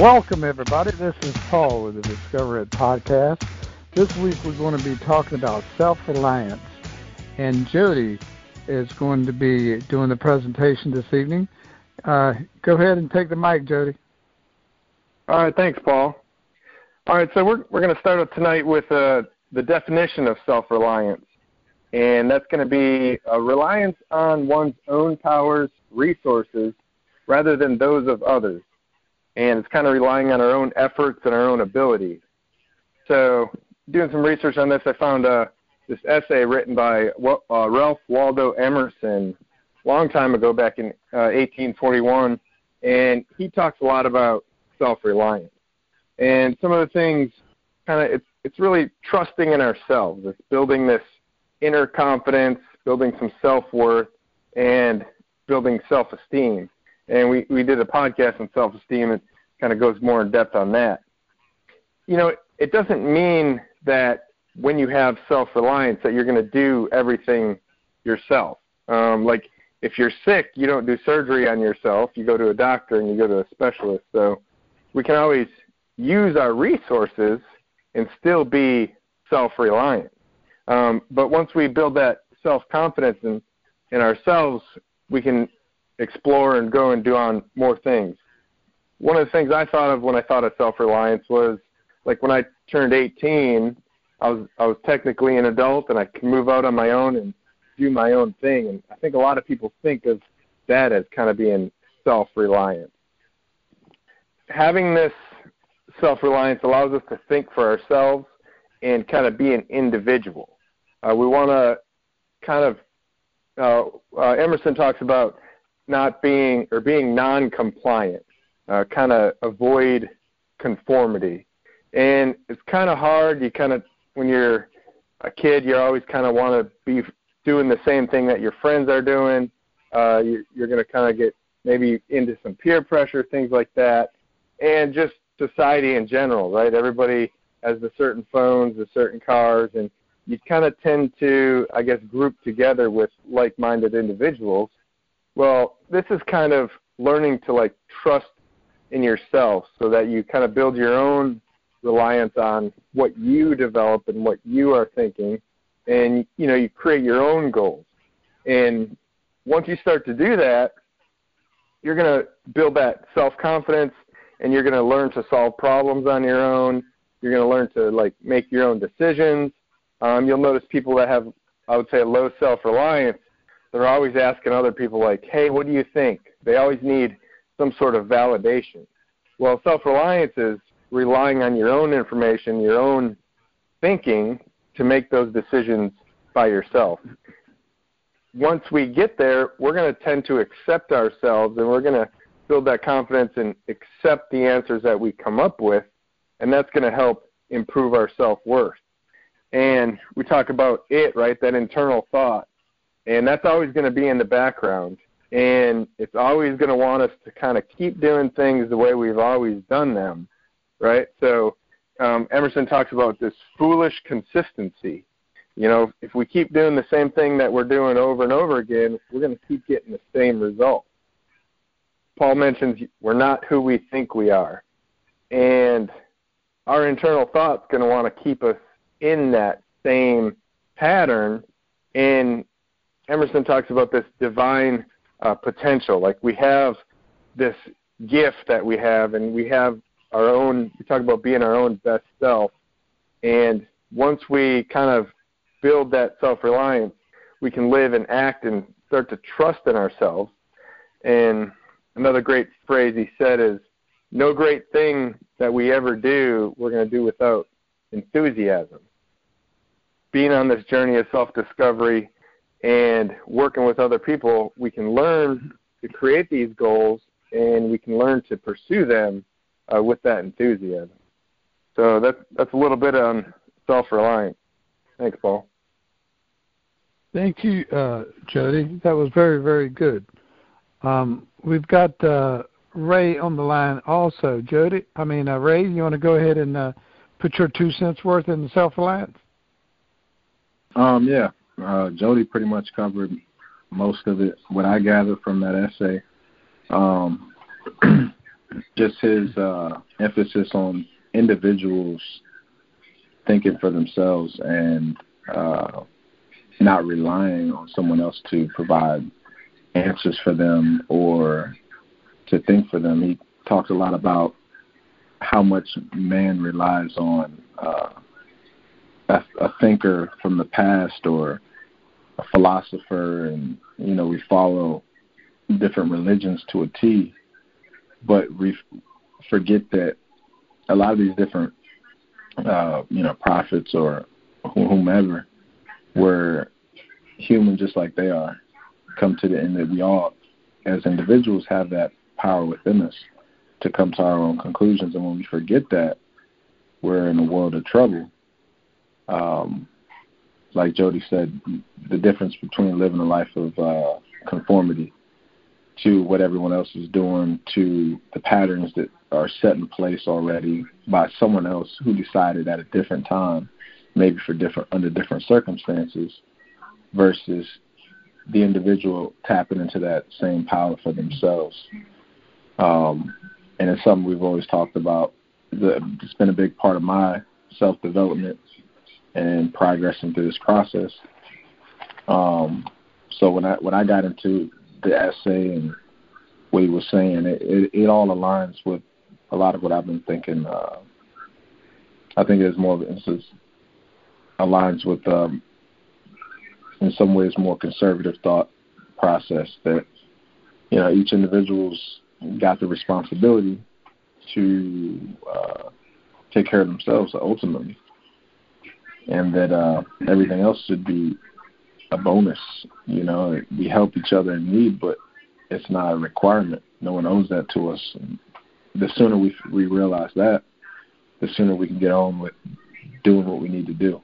Welcome, everybody. This is Paul with the Discover It podcast. This week we're going to be talking about self reliance, and Jody is going to be doing the presentation this evening. Uh, go ahead and take the mic, Jody. All right, thanks, Paul. All right, so we're we're going to start up tonight with uh, the definition of self reliance, and that's going to be a reliance on one's own powers, resources, rather than those of others and it's kind of relying on our own efforts and our own abilities. So, doing some research on this, I found uh, this essay written by uh, Ralph Waldo Emerson long time ago, back in uh, 1841, and he talks a lot about self-reliance. And some of the things, kind of, it's it's really trusting in ourselves. It's building this inner confidence, building some self-worth, and building self-esteem and we we did a podcast on self esteem and kind of goes more in depth on that. You know, it doesn't mean that when you have self reliance that you're going to do everything yourself. Um, like if you're sick, you don't do surgery on yourself. You go to a doctor and you go to a specialist. So we can always use our resources and still be self reliant. Um, but once we build that self confidence in, in ourselves, we can explore and go and do on more things. One of the things I thought of when I thought of self-reliance was like when I turned 18, I was I was technically an adult and I could move out on my own and do my own thing. And I think a lot of people think of that as kind of being self-reliant. Having this self-reliance allows us to think for ourselves and kind of be an individual. Uh, we want to kind of uh, uh, Emerson talks about not being or being non-compliant, uh, kind of avoid conformity. And it's kind of hard. You kind of when you're a kid, you always kind of want to be doing the same thing that your friends are doing. Uh, you're, you're going to kind of get maybe into some peer pressure, things like that, and just society in general, right? Everybody has the certain phones, the certain cars, and you kind of tend to, I guess, group together with like-minded individuals well, this is kind of learning to like trust in yourself so that you kind of build your own reliance on what you develop and what you are thinking. And you know you create your own goals. And once you start to do that you're going to build that self-confidence and you're going to learn to solve problems on your own. You're going to learn to like make your own decisions. Um, you'll notice people that have i would say low self-reliance they're always asking other people like, "Hey, what do you think?" They always need some sort of validation. Well, self-reliance is relying on your own information, your own thinking to make those decisions by yourself. Once we get there, we're going to tend to accept ourselves and we're going to build that confidence and accept the answers that we come up with, and that's going to help improve our self-worth. And we talk about it, right? That internal thought and that's always going to be in the background. And it's always going to want us to kind of keep doing things the way we've always done them right? So um, emerson talks about this foolish consistency. You know if we keep doing the same thing that we're doing over and over again we're going to keep getting the same result. Paul mentions we're not who we think we are. And our internal thought's going to want to keep us in that same pattern and Emerson talks about this divine uh, potential. Like we have this gift that we have, and we have our own. We talk about being our own best self, and once we kind of build that self-reliance, we can live and act and start to trust in ourselves. And another great phrase he said is, "No great thing that we ever do, we're going to do without enthusiasm." Being on this journey of self-discovery and working with other people, we can learn to create these goals and we can learn to pursue them uh, with that enthusiasm. So that's that's a little bit on self-reliance. Thanks, Paul. Thank you, uh, Jody. That was very very good. Um, we've got uh, Ray on the line also. Jody, I mean uh, Ray, you want to go ahead and uh, put your two cents worth in the self-reliance? Um, yeah uh, Jody pretty much covered most of it. What I gathered from that essay, um, just his uh, emphasis on individuals thinking for themselves and uh, not relying on someone else to provide answers for them or to think for them. He talked a lot about how much man relies on uh, a, a thinker from the past or a philosopher, and you know we follow different religions to a T, but we forget that a lot of these different uh, you know prophets or whomever were human just like they are, come to the end that we all as individuals have that power within us to come to our own conclusions. And when we forget that, we're in a world of trouble. Um, like Jody said, the difference between living a life of uh, conformity to what everyone else is doing, to the patterns that are set in place already by someone else who decided at a different time, maybe for different under different circumstances, versus the individual tapping into that same power for themselves. Um, and it's something we've always talked about. It's been a big part of my self development and progressing through this process. Um, so when I when I got into the essay and what he was saying, it, it, it all aligns with a lot of what I've been thinking. Uh, I think it's more of instance aligns with um, in some ways more conservative thought process that you know each individual's got the responsibility to uh, take care of themselves ultimately, and that uh, everything else should be a bonus. You know, we help each other in need, but it's not a requirement. No one owes that to us. And the sooner we we realize that, the sooner we can get on with doing what we need to do,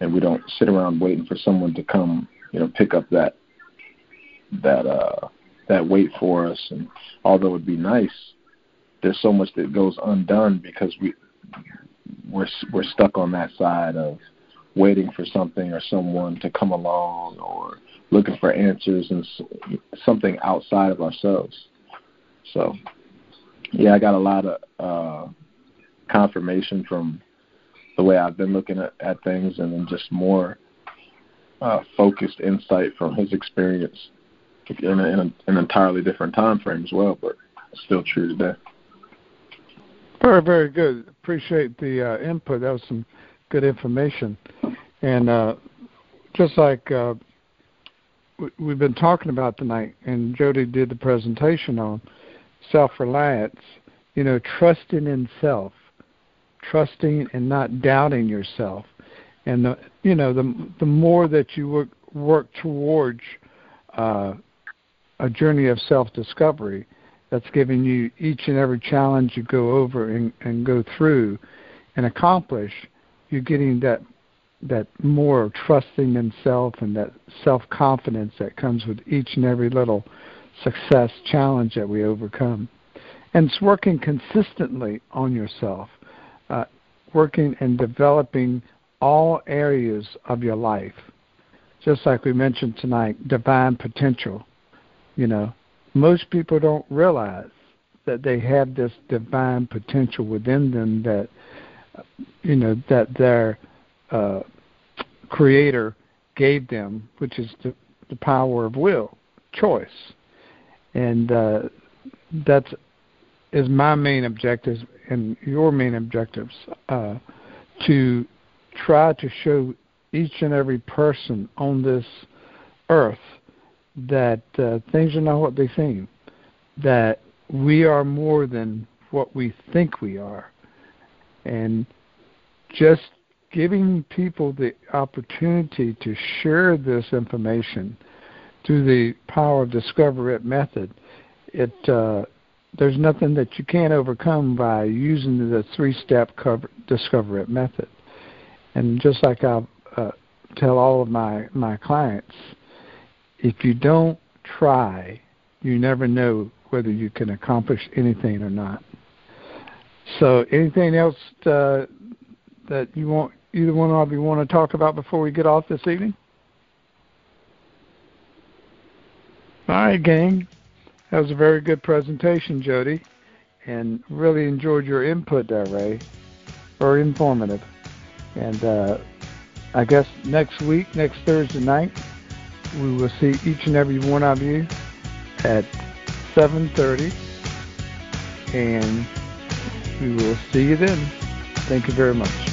and we don't sit around waiting for someone to come, you know, pick up that that uh that weight for us. And although it'd be nice, there's so much that goes undone because we we're we're stuck on that side of waiting for something or someone to come along or looking for answers and something outside of ourselves. So, yeah, I got a lot of uh, confirmation from the way I've been looking at, at things, and then just more uh, focused insight from his experience in, a, in a, an entirely different time frame as well, but still true today. Very, very good. Appreciate the uh, input. That was some good information. And uh, just like uh, we've been talking about tonight, and Jody did the presentation on self-reliance, you know, trusting in self, trusting and not doubting yourself. And the, you know, the the more that you work work towards uh, a journey of self-discovery that's giving you each and every challenge you go over and, and go through and accomplish, you're getting that that more trusting in self and that self confidence that comes with each and every little success challenge that we overcome. And it's working consistently on yourself, uh, working and developing all areas of your life. Just like we mentioned tonight, divine potential you know, most people don't realize that they have this divine potential within them that, you know, that their uh, Creator gave them, which is the, the power of will, choice, and uh, that's is my main objective and your main objectives uh, to try to show each and every person on this earth that uh, things are not what they seem, that we are more than what we think we are. And just giving people the opportunity to share this information through the power of Discover It method, it uh, there's nothing that you can't overcome by using the three-step cover, Discover It method. And just like I uh, tell all of my my clients, if you don't try, you never know whether you can accomplish anything or not. So, anything else uh, that you want, either one of you want to talk about before we get off this evening? All right, gang. That was a very good presentation, Jody. and really enjoyed your input there, Ray. Very informative. And uh, I guess next week, next Thursday night, we will see each and every one of you at 7.30. And we will see you then. Thank you very much.